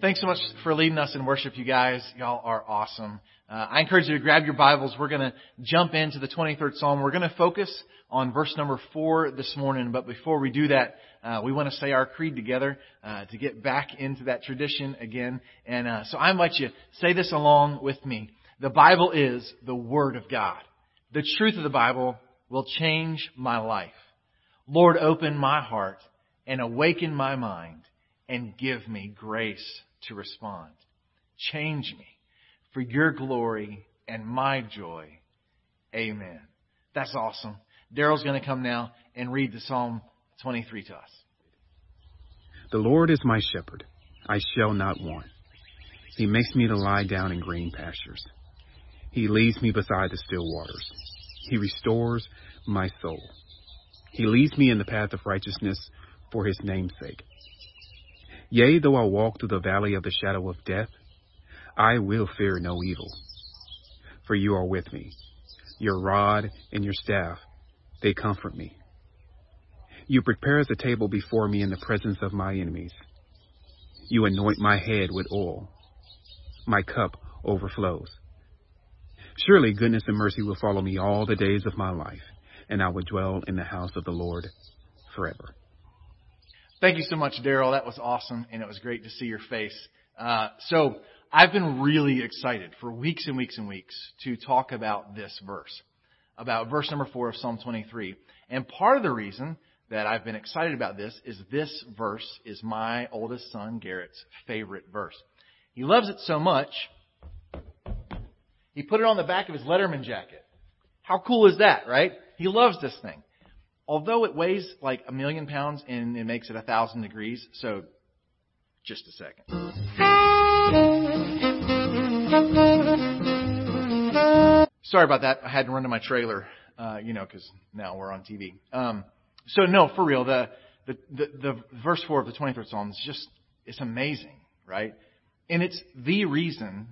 Thanks so much for leading us in worship, you guys. Y'all are awesome. Uh, I encourage you to grab your Bibles. We're going to jump into the 23rd Psalm. We're going to focus on verse number four this morning. But before we do that, uh, we want to say our creed together uh, to get back into that tradition again. And uh, so I invite you say this along with me. The Bible is the Word of God. The truth of the Bible will change my life. Lord, open my heart and awaken my mind and give me grace to respond. Change me for your glory and my joy. Amen. That's awesome. Daryl's going to come now and read the Psalm 23 to us. The Lord is my shepherd. I shall not want. He makes me to lie down in green pastures. He leads me beside the still waters. He restores my soul. He leads me in the path of righteousness for his name's sake. Yea, though I walk through the valley of the shadow of death, I will fear no evil. For you are with me. Your rod and your staff, they comfort me. You prepare the table before me in the presence of my enemies. You anoint my head with oil. My cup overflows. Surely goodness and mercy will follow me all the days of my life, and I will dwell in the house of the Lord forever. Thank you so much, Daryl. That was awesome, and it was great to see your face. Uh, so I've been really excited for weeks and weeks and weeks to talk about this verse, about verse number four of Psalm 23. And part of the reason that I've been excited about this is this verse is my oldest son Garrett's favorite verse. He loves it so much, he put it on the back of his Letterman jacket. How cool is that, right? He loves this thing although it weighs like a million pounds and it makes it a thousand degrees, so just a second. Sorry about that. I had to run to my trailer, uh, you know, because now we're on TV. Um, so no, for real, the, the the the verse four of the 23rd Psalm is just it's amazing, right? And it's the reason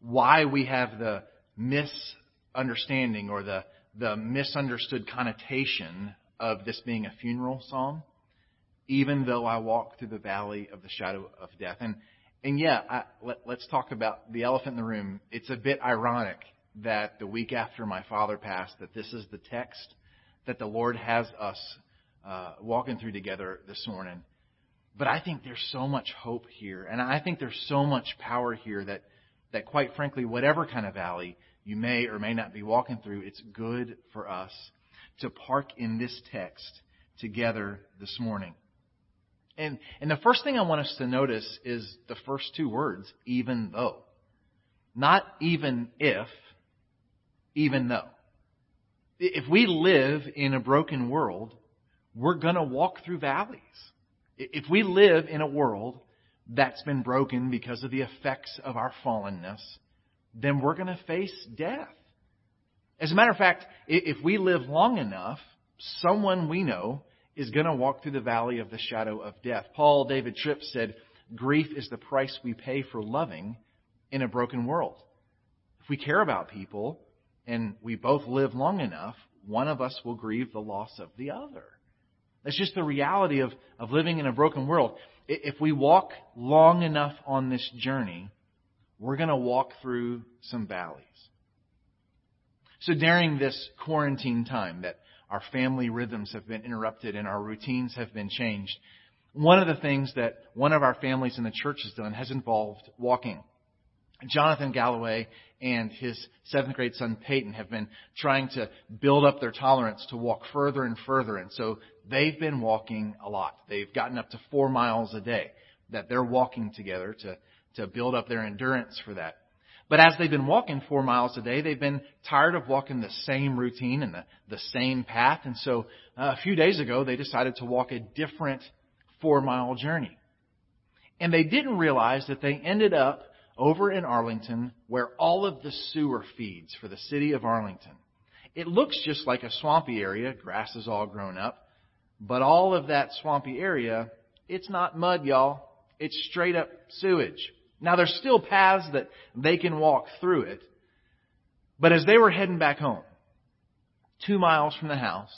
why we have the misunderstanding or the the misunderstood connotation of this being a funeral psalm, even though I walk through the valley of the shadow of death. And and yeah, I, let, let's talk about the elephant in the room. It's a bit ironic that the week after my father passed, that this is the text that the Lord has us uh, walking through together this morning. But I think there's so much hope here, and I think there's so much power here that that quite frankly, whatever kind of valley you may or may not be walking through, it's good for us to park in this text together this morning. And, and the first thing I want us to notice is the first two words, even though. Not even if, even though. If we live in a broken world, we're going to walk through valleys. If we live in a world that's been broken because of the effects of our fallenness, then we're going to face death. As a matter of fact, if we live long enough, someone we know is going to walk through the valley of the shadow of death. Paul David Tripp said, Grief is the price we pay for loving in a broken world. If we care about people and we both live long enough, one of us will grieve the loss of the other. That's just the reality of, of living in a broken world. If we walk long enough on this journey, we're going to walk through some valleys. So during this quarantine time that our family rhythms have been interrupted and our routines have been changed, one of the things that one of our families in the church has done has involved walking. Jonathan Galloway and his seventh grade son Peyton have been trying to build up their tolerance to walk further and further. And so they've been walking a lot. They've gotten up to four miles a day that they're walking together to, to build up their endurance for that. But as they've been walking four miles a day, they've been tired of walking the same routine and the, the same path. And so uh, a few days ago, they decided to walk a different four mile journey. And they didn't realize that they ended up over in Arlington where all of the sewer feeds for the city of Arlington. It looks just like a swampy area. Grass is all grown up. But all of that swampy area, it's not mud, y'all. It's straight up sewage. Now there's still paths that they can walk through it. But as they were heading back home, two miles from the house,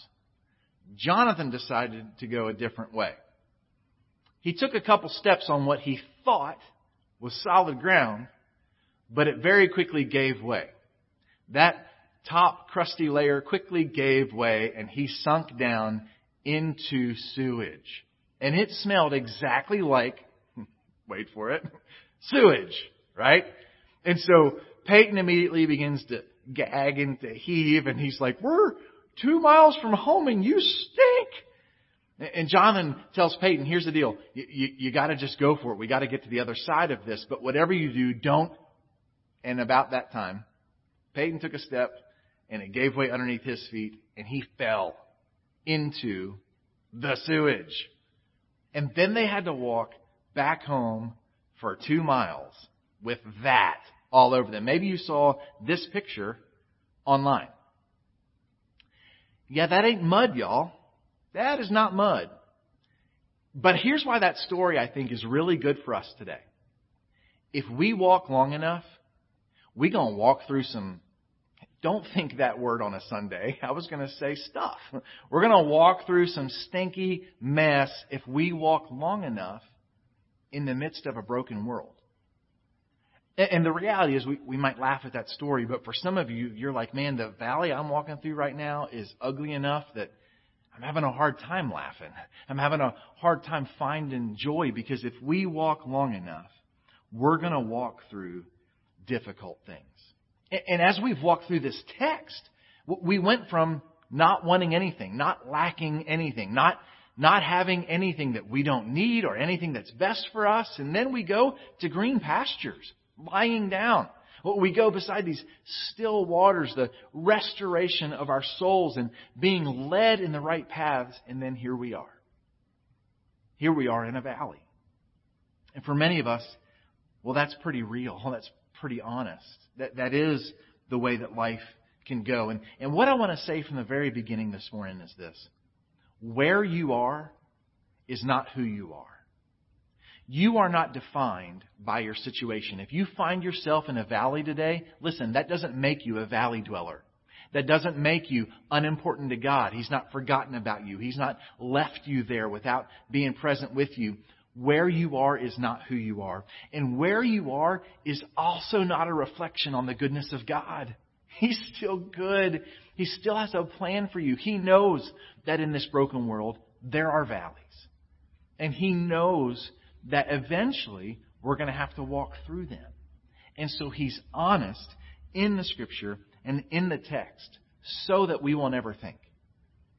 Jonathan decided to go a different way. He took a couple steps on what he thought was solid ground, but it very quickly gave way. That top crusty layer quickly gave way and he sunk down into sewage. And it smelled exactly like, wait for it, sewage, right? And so Peyton immediately begins to gag and to heave and he's like, we're two miles from home and you stink. And Jonathan tells Peyton, here's the deal. You, you, you gotta just go for it. We gotta get to the other side of this, but whatever you do, don't. And about that time, Peyton took a step and it gave way underneath his feet and he fell into the sewage. And then they had to walk back home for two miles with that all over them. Maybe you saw this picture online. Yeah, that ain't mud, y'all. That is not mud. But here's why that story, I think, is really good for us today. If we walk long enough, we're going to walk through some, don't think that word on a Sunday. I was going to say stuff. We're going to walk through some stinky mess if we walk long enough in the midst of a broken world. And the reality is, we, we might laugh at that story, but for some of you, you're like, man, the valley I'm walking through right now is ugly enough that I'm having a hard time laughing. I'm having a hard time finding joy because if we walk long enough, we're going to walk through difficult things. And as we've walked through this text, we went from not wanting anything, not lacking anything, not not having anything that we don't need or anything that's best for us, and then we go to green pastures lying down. We go beside these still waters, the restoration of our souls and being led in the right paths, and then here we are. Here we are in a valley. And for many of us, well, that's pretty real. That's pretty honest. That, that is the way that life can go. And, and what I want to say from the very beginning this morning is this. Where you are is not who you are. You are not defined by your situation. If you find yourself in a valley today, listen, that doesn't make you a valley dweller. That doesn't make you unimportant to God. He's not forgotten about you. He's not left you there without being present with you. Where you are is not who you are. And where you are is also not a reflection on the goodness of God. He's still good. He still has a plan for you. He knows that in this broken world, there are valleys. And He knows that eventually we're going to have to walk through them. And so he's honest in the scripture and in the text so that we will never think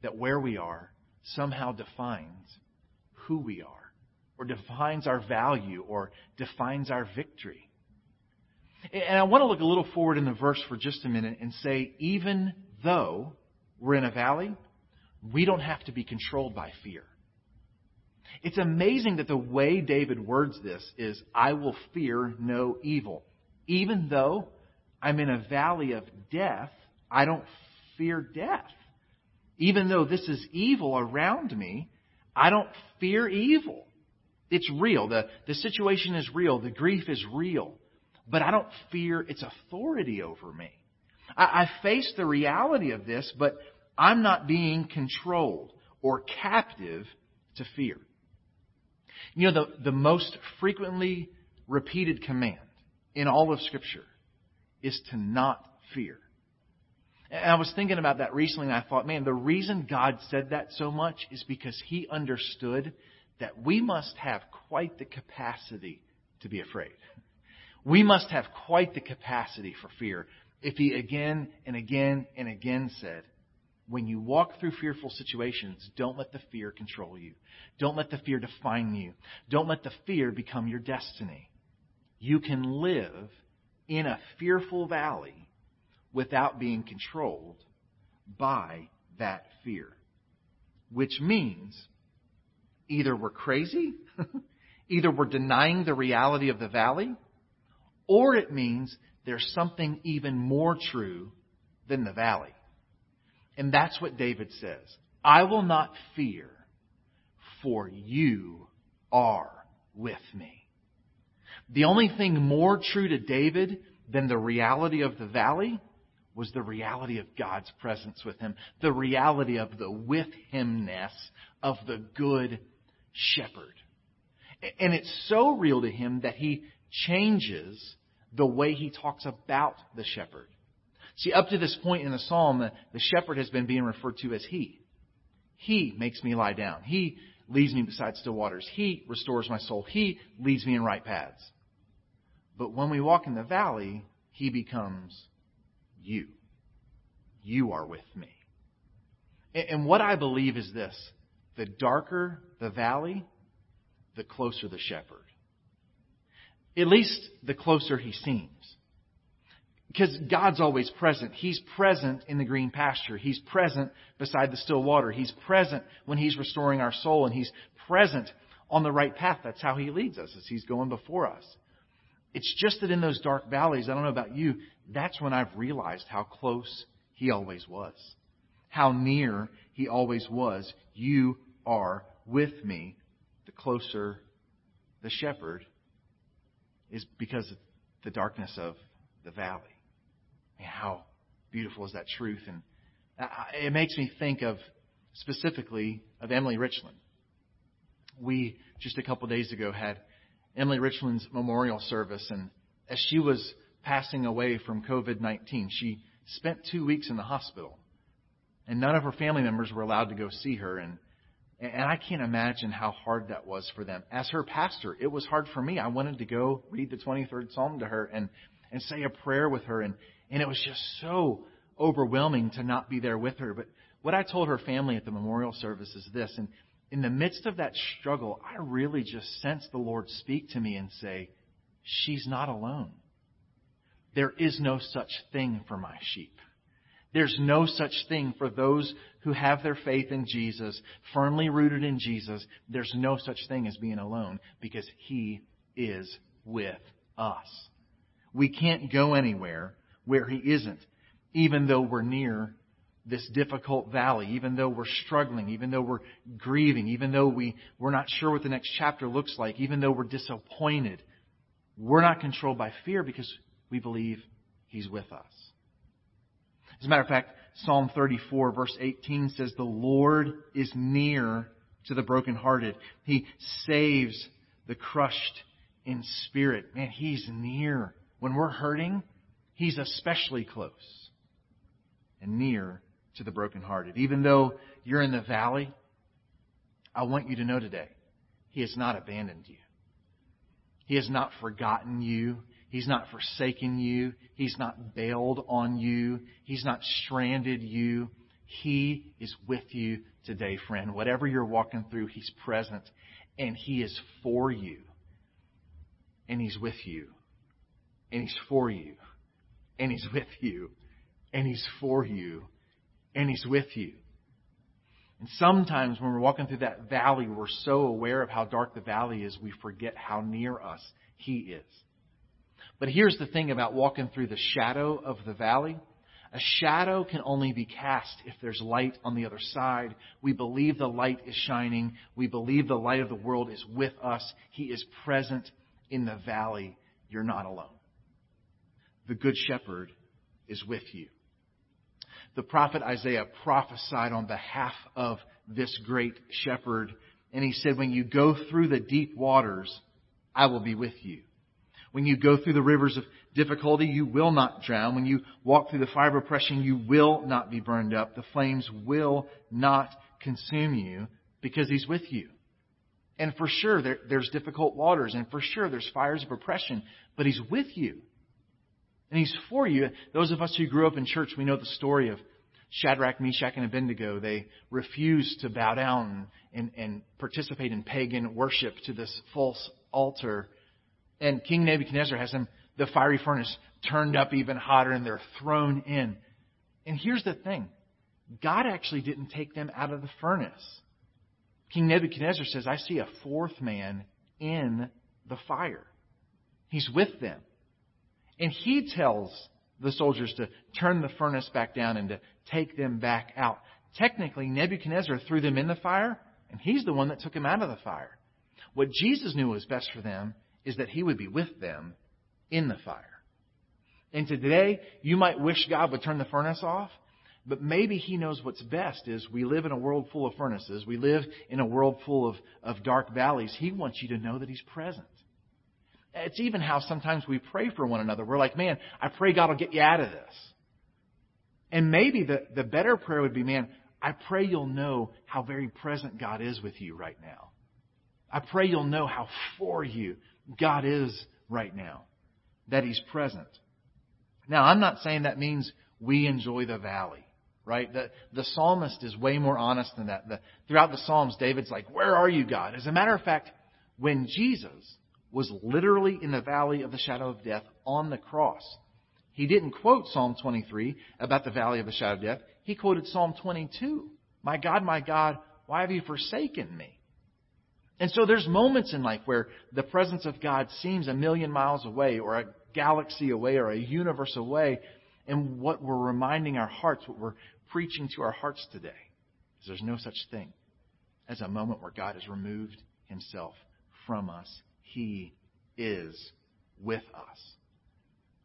that where we are somehow defines who we are or defines our value or defines our victory. And I want to look a little forward in the verse for just a minute and say, even though we're in a valley, we don't have to be controlled by fear. It's amazing that the way David words this is, I will fear no evil. Even though I'm in a valley of death, I don't fear death. Even though this is evil around me, I don't fear evil. It's real. The, the situation is real. The grief is real. But I don't fear its authority over me. I, I face the reality of this, but I'm not being controlled or captive to fear. You know, the, the most frequently repeated command in all of Scripture is to not fear. And I was thinking about that recently and I thought, man, the reason God said that so much is because He understood that we must have quite the capacity to be afraid. We must have quite the capacity for fear if He again and again and again said, when you walk through fearful situations, don't let the fear control you. Don't let the fear define you. Don't let the fear become your destiny. You can live in a fearful valley without being controlled by that fear. Which means either we're crazy, either we're denying the reality of the valley, or it means there's something even more true than the valley. And that's what David says. I will not fear, for you are with me. The only thing more true to David than the reality of the valley was the reality of God's presence with him, the reality of the with himness of the good shepherd. And it's so real to him that he changes the way he talks about the shepherd. See, up to this point in the psalm, the, shepherd has been being referred to as he. He makes me lie down. He leads me beside still waters. He restores my soul. He leads me in right paths. But when we walk in the valley, he becomes you. You are with me. And what I believe is this the darker the valley, the closer the shepherd. At least the closer he seems. Because God's always present. He's present in the green pasture. He's present beside the still water. He's present when He's restoring our soul, and He's present on the right path. That's how He leads us, as He's going before us. It's just that in those dark valleys, I don't know about you, that's when I've realized how close He always was. How near He always was. You are with me. The closer the shepherd is because of the darkness of the valley. How beautiful is that truth? And it makes me think of specifically of Emily Richland. We just a couple days ago had Emily Richland's memorial service, and as she was passing away from COVID 19, she spent two weeks in the hospital, and none of her family members were allowed to go see her. And and I can't imagine how hard that was for them. As her pastor, it was hard for me. I wanted to go read the 23rd Psalm to her and, and say a prayer with her. And, and it was just so overwhelming to not be there with her. But what I told her family at the memorial service is this. And in the midst of that struggle, I really just sensed the Lord speak to me and say, She's not alone. There is no such thing for my sheep. There's no such thing for those who have their faith in Jesus, firmly rooted in Jesus. There's no such thing as being alone because He is with us. We can't go anywhere where He isn't, even though we're near this difficult valley, even though we're struggling, even though we're grieving, even though we, we're not sure what the next chapter looks like, even though we're disappointed. We're not controlled by fear because we believe He's with us. As a matter of fact, Psalm 34 verse 18 says, The Lord is near to the brokenhearted. He saves the crushed in spirit. Man, He's near. When we're hurting, He's especially close and near to the brokenhearted. Even though you're in the valley, I want you to know today, He has not abandoned you. He has not forgotten you. He's not forsaken you. He's not bailed on you. He's not stranded you. He is with you today, friend. Whatever you're walking through, He's present and He is for you. And He's with you. And He's for you. And He's with you. And He's for you. And He's with you. And sometimes when we're walking through that valley, we're so aware of how dark the valley is, we forget how near us He is. But here's the thing about walking through the shadow of the valley. A shadow can only be cast if there's light on the other side. We believe the light is shining. We believe the light of the world is with us. He is present in the valley. You're not alone. The Good Shepherd is with you. The prophet Isaiah prophesied on behalf of this great shepherd, and he said, When you go through the deep waters, I will be with you. When you go through the rivers of difficulty, you will not drown. When you walk through the fire of oppression, you will not be burned up. The flames will not consume you because He's with you. And for sure, there, there's difficult waters, and for sure, there's fires of oppression, but He's with you. And He's for you. Those of us who grew up in church, we know the story of Shadrach, Meshach, and Abednego. They refused to bow down and, and participate in pagan worship to this false altar. And King Nebuchadnezzar has them, the fiery furnace turned up even hotter and they're thrown in. And here's the thing. God actually didn't take them out of the furnace. King Nebuchadnezzar says, I see a fourth man in the fire. He's with them. And he tells the soldiers to turn the furnace back down and to take them back out. Technically, Nebuchadnezzar threw them in the fire, and he's the one that took them out of the fire. What Jesus knew was best for them is that He would be with them in the fire. And today, you might wish God would turn the furnace off, But maybe he knows what's best is we live in a world full of furnaces. We live in a world full of, of dark valleys. He wants you to know that he's present. It's even how sometimes we pray for one another. We're like, man, I pray God will get you out of this. And maybe the, the better prayer would be, man, I pray you'll know how very present God is with you right now. I pray you'll know how for you God is right now, that He's present. Now, I'm not saying that means we enjoy the valley, right? The, the psalmist is way more honest than that. The, throughout the Psalms, David's like, Where are you, God? As a matter of fact, when Jesus was literally in the valley of the shadow of death on the cross, he didn't quote Psalm 23 about the valley of the shadow of death. He quoted Psalm 22. My God, my God, why have you forsaken me? And so there's moments in life where the presence of God seems a million miles away or a galaxy away or a universe away. And what we're reminding our hearts, what we're preaching to our hearts today, is there's no such thing as a moment where God has removed himself from us. He is with us.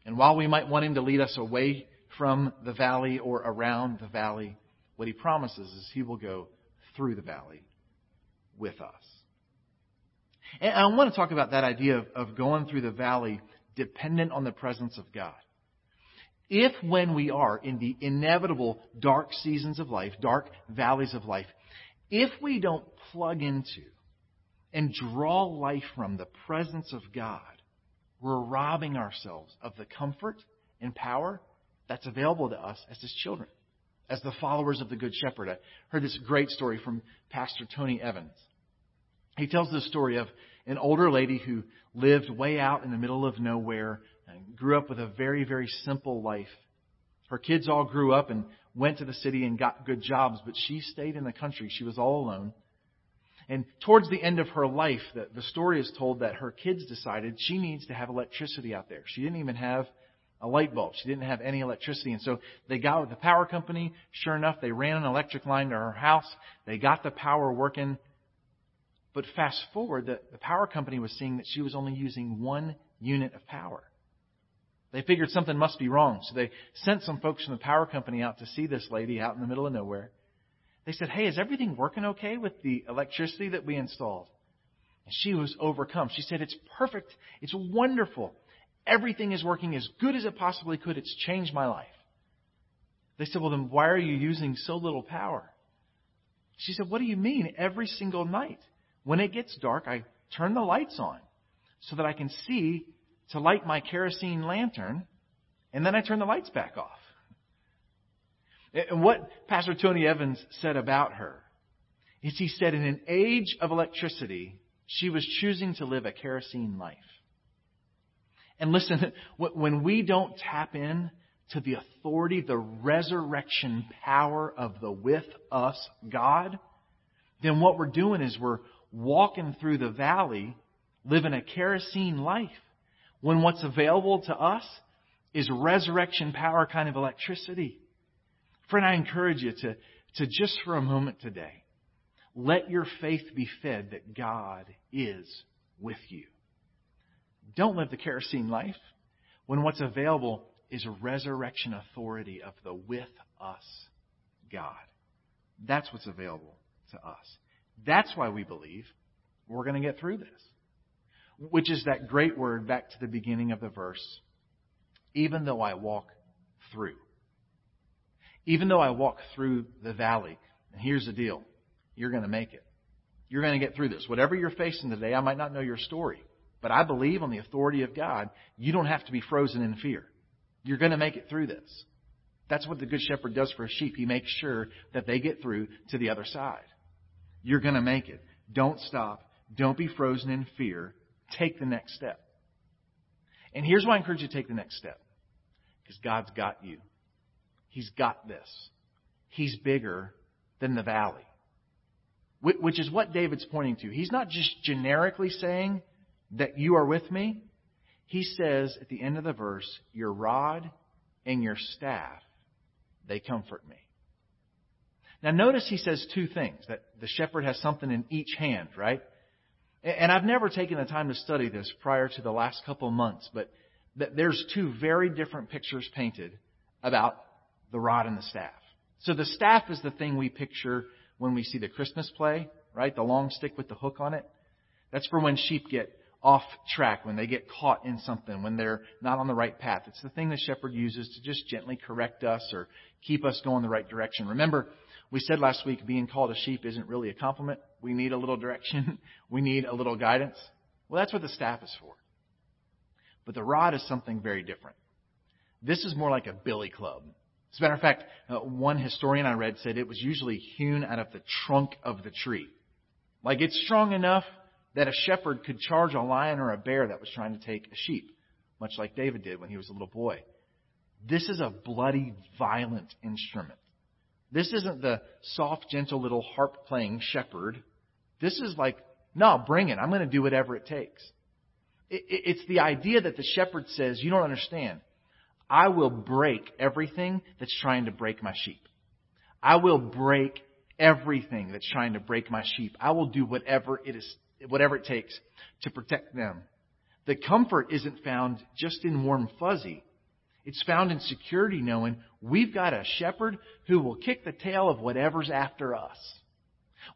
And while we might want him to lead us away from the valley or around the valley, what he promises is he will go through the valley with us. And I want to talk about that idea of, of going through the valley dependent on the presence of God. If when we are in the inevitable dark seasons of life, dark valleys of life, if we don't plug into and draw life from the presence of God, we're robbing ourselves of the comfort and power that's available to us as His children, as the followers of the Good Shepherd. I heard this great story from Pastor Tony Evans. He tells the story of an older lady who lived way out in the middle of nowhere and grew up with a very, very simple life. Her kids all grew up and went to the city and got good jobs, but she stayed in the country. She was all alone. And towards the end of her life, the, the story is told that her kids decided she needs to have electricity out there. She didn't even have a light bulb. She didn't have any electricity. And so they got with the power company. Sure enough, they ran an electric line to her house. They got the power working. But fast forward, the, the power company was seeing that she was only using one unit of power. They figured something must be wrong. So they sent some folks from the power company out to see this lady out in the middle of nowhere. They said, Hey, is everything working okay with the electricity that we installed? And she was overcome. She said, It's perfect. It's wonderful. Everything is working as good as it possibly could. It's changed my life. They said, Well, then why are you using so little power? She said, What do you mean? Every single night. When it gets dark, I turn the lights on so that I can see to light my kerosene lantern, and then I turn the lights back off. And what Pastor Tony Evans said about her is he said, in an age of electricity, she was choosing to live a kerosene life. And listen, when we don't tap in to the authority, the resurrection power of the with us God, then what we're doing is we're walking through the valley living a kerosene life when what's available to us is resurrection power kind of electricity. Friend, I encourage you to, to just for a moment today, let your faith be fed that God is with you. Don't live the kerosene life when what's available is resurrection authority of the with us God. That's what's available to us. That's why we believe we're going to get through this. Which is that great word back to the beginning of the verse. Even though I walk through. Even though I walk through the valley, and here's the deal you're going to make it. You're going to get through this. Whatever you're facing today, I might not know your story, but I believe on the authority of God, you don't have to be frozen in fear. You're going to make it through this. That's what the Good Shepherd does for his sheep. He makes sure that they get through to the other side. You're going to make it. Don't stop. Don't be frozen in fear. Take the next step. And here's why I encourage you to take the next step. Because God's got you. He's got this. He's bigger than the valley. Which is what David's pointing to. He's not just generically saying that you are with me. He says at the end of the verse, your rod and your staff, they comfort me. Now notice he says two things, that the shepherd has something in each hand, right? And I've never taken the time to study this prior to the last couple months, but there's two very different pictures painted about the rod and the staff. So the staff is the thing we picture when we see the Christmas play, right? The long stick with the hook on it. That's for when sheep get off track, when they get caught in something, when they're not on the right path. It's the thing the shepherd uses to just gently correct us or keep us going the right direction. Remember, we said last week being called a sheep isn't really a compliment. We need a little direction. We need a little guidance. Well, that's what the staff is for. But the rod is something very different. This is more like a billy club. As a matter of fact, uh, one historian I read said it was usually hewn out of the trunk of the tree. Like it's strong enough that a shepherd could charge a lion or a bear that was trying to take a sheep, much like David did when he was a little boy. This is a bloody, violent instrument. This isn't the soft, gentle little harp playing shepherd. This is like, no, bring it. I'm going to do whatever it takes. It's the idea that the shepherd says, you don't understand. I will break everything that's trying to break my sheep. I will break everything that's trying to break my sheep. I will do whatever it is, whatever it takes to protect them. The comfort isn't found just in warm fuzzy. It's found in security knowing we've got a shepherd who will kick the tail of whatever's after us.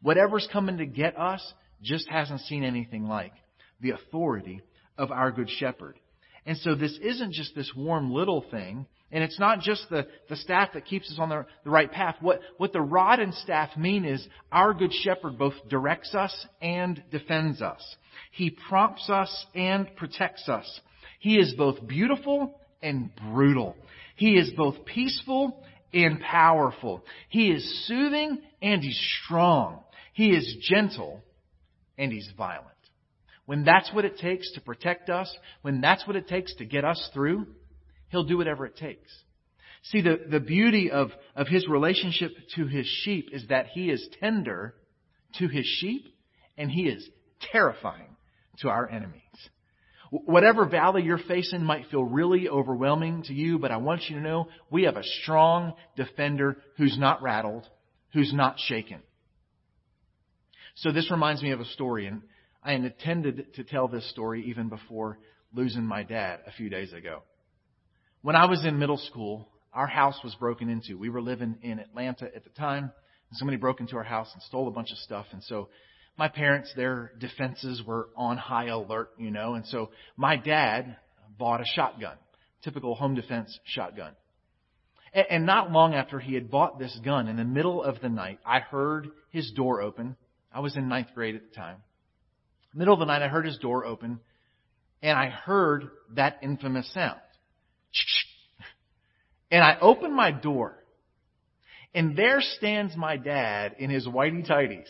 Whatever's coming to get us just hasn't seen anything like the authority of our good shepherd. And so this isn't just this warm little thing. And it's not just the, the staff that keeps us on the, the right path. What, what the rod and staff mean is our good shepherd both directs us and defends us. He prompts us and protects us. He is both beautiful and brutal. He is both peaceful and powerful. He is soothing and he's strong. He is gentle and he's violent. When that's what it takes to protect us, when that's what it takes to get us through, He'll do whatever it takes. See, the, the beauty of, of his relationship to his sheep is that he is tender to his sheep and he is terrifying to our enemies. Whatever valley you're facing might feel really overwhelming to you, but I want you to know we have a strong defender who's not rattled, who's not shaken. So this reminds me of a story, and I intended to tell this story even before losing my dad a few days ago. When I was in middle school, our house was broken into. We were living in Atlanta at the time, and somebody broke into our house and stole a bunch of stuff. And so my parents, their defenses were on high alert, you know, and so my dad bought a shotgun, typical home defense shotgun. And not long after he had bought this gun, in the middle of the night, I heard his door open. I was in ninth grade at the time. Middle of the night, I heard his door open, and I heard that infamous sound. And I opened my door, and there stands my dad in his whitey tighties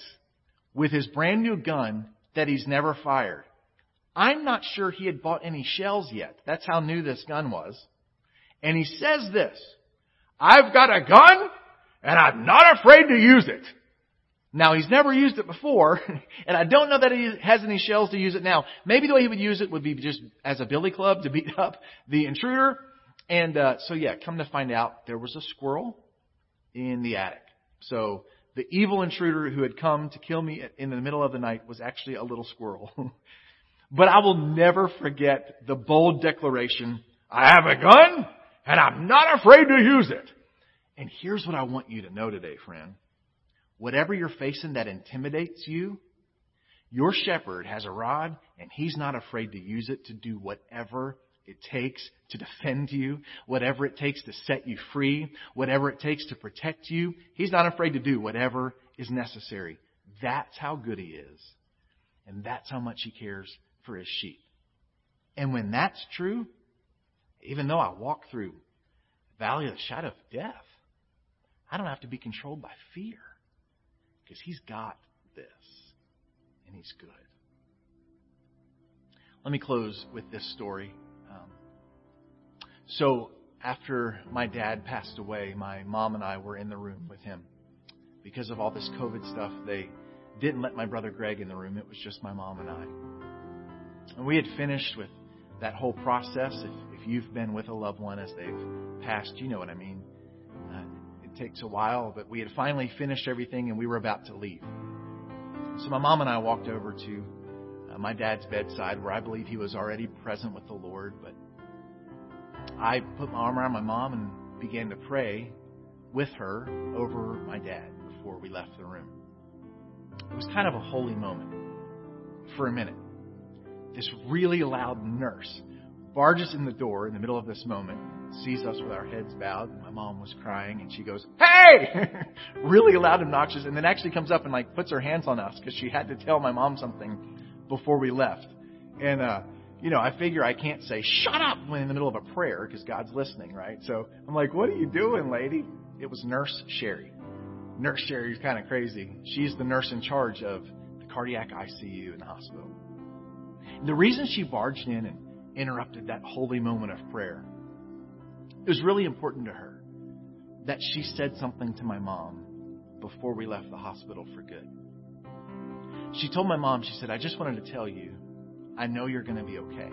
with his brand new gun that he's never fired. I'm not sure he had bought any shells yet. That's how new this gun was. And he says this, I've got a gun and I'm not afraid to use it. Now he's never used it before, and I don't know that he has any shells to use it now. Maybe the way he would use it would be just as a billy club to beat up the intruder, and uh, so, yeah, come to find out, there was a squirrel in the attic. So the evil intruder who had come to kill me in the middle of the night was actually a little squirrel. but I will never forget the bold declaration, I have a gun and I'm not afraid to use it. And here's what I want you to know today, friend. Whatever you're facing that intimidates you, your shepherd has a rod and he's not afraid to use it to do whatever it takes to defend you, whatever it takes to set you free, whatever it takes to protect you. He's not afraid to do whatever is necessary. That's how good he is. And that's how much he cares for his sheep. And when that's true, even though I walk through the valley of the shadow of death, I don't have to be controlled by fear because he's got this and he's good. Let me close with this story so after my dad passed away, my mom and I were in the room with him. Because of all this COVID stuff, they didn't let my brother Greg in the room. It was just my mom and I. And we had finished with that whole process. If, if you've been with a loved one as they've passed, you know what I mean. Uh, it takes a while, but we had finally finished everything and we were about to leave. So my mom and I walked over to uh, my dad's bedside where I believe he was already present with the Lord, but I put my arm around my mom and began to pray with her over my dad before we left the room. It was kind of a holy moment for a minute. This really loud nurse barges in the door in the middle of this moment, sees us with our heads bowed, and my mom was crying, and she goes, "Hey!" really loud, obnoxious, and then actually comes up and like puts her hands on us because she had to tell my mom something before we left. And uh, you know, I figure I can't say "shut up" when in the middle of a prayer because God's listening, right? So I'm like, "What are you doing, lady?" It was Nurse Sherry. Nurse Sherry Sherry's kind of crazy. She's the nurse in charge of the cardiac ICU in the hospital. And the reason she barged in and interrupted that holy moment of prayer. It was really important to her that she said something to my mom before we left the hospital for good. She told my mom, she said, I just wanted to tell you, I know you're going to be okay.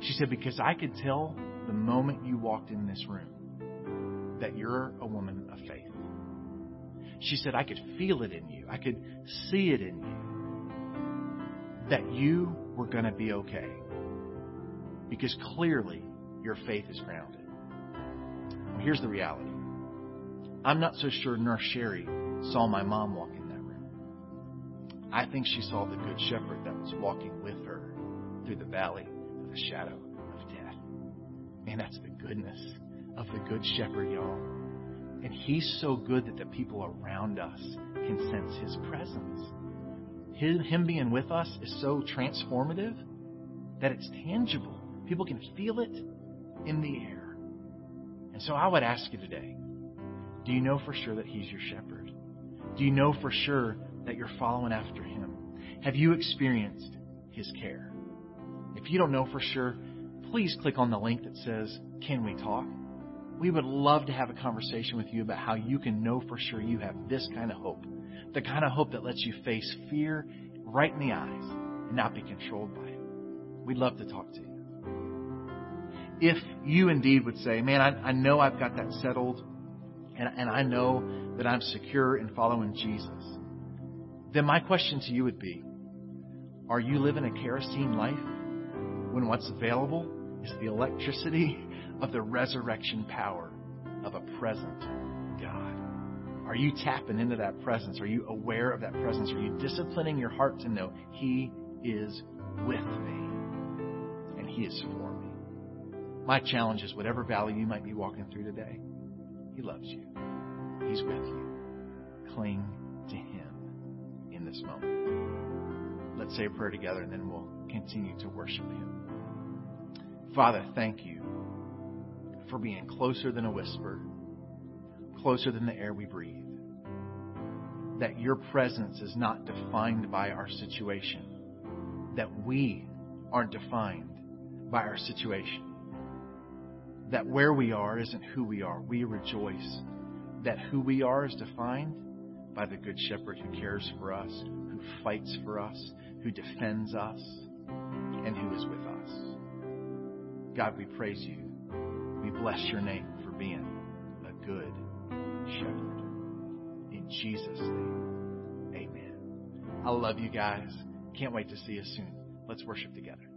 She said, because I could tell the moment you walked in this room that you're a woman of faith. She said, I could feel it in you. I could see it in you that you were going to be okay because clearly your faith is grounded. Well, here's the reality I'm not so sure Nurse Sherry saw my mom walk. I think she saw the Good Shepherd that was walking with her through the valley of the shadow of death. Man, that's the goodness of the Good Shepherd, y'all. And He's so good that the people around us can sense His presence. him being with us is so transformative that it's tangible. People can feel it in the air. And so I would ask you today do you know for sure that He's your shepherd? Do you know for sure that you're following after Him? Have you experienced His care? If you don't know for sure, please click on the link that says, Can we talk? We would love to have a conversation with you about how you can know for sure you have this kind of hope. The kind of hope that lets you face fear right in the eyes and not be controlled by it. We'd love to talk to you if you indeed would say, man, I, I know I've got that settled and, and I know that I'm secure in following Jesus, then my question to you would be, are you living a kerosene life when what's available is the electricity of the resurrection power of a present God? Are you tapping into that presence? Are you aware of that presence? Are you disciplining your heart to know He is with me and He is for me? My challenge is whatever valley you might be walking through today, He loves you. He's with you. Cling this moment. Let's say a prayer together and then we'll continue to worship Him. Father, thank you for being closer than a whisper, closer than the air we breathe. That your presence is not defined by our situation, that we aren't defined by our situation that where we are isn't who we are. We rejoice that who we are is defined by the Good Shepherd who cares for us, who fights for us, who defends us, and who is with us. God, we praise you. We bless your name for being a good shepherd. In Jesus' name, amen. I love you guys. Can't wait to see you soon. Let's worship together.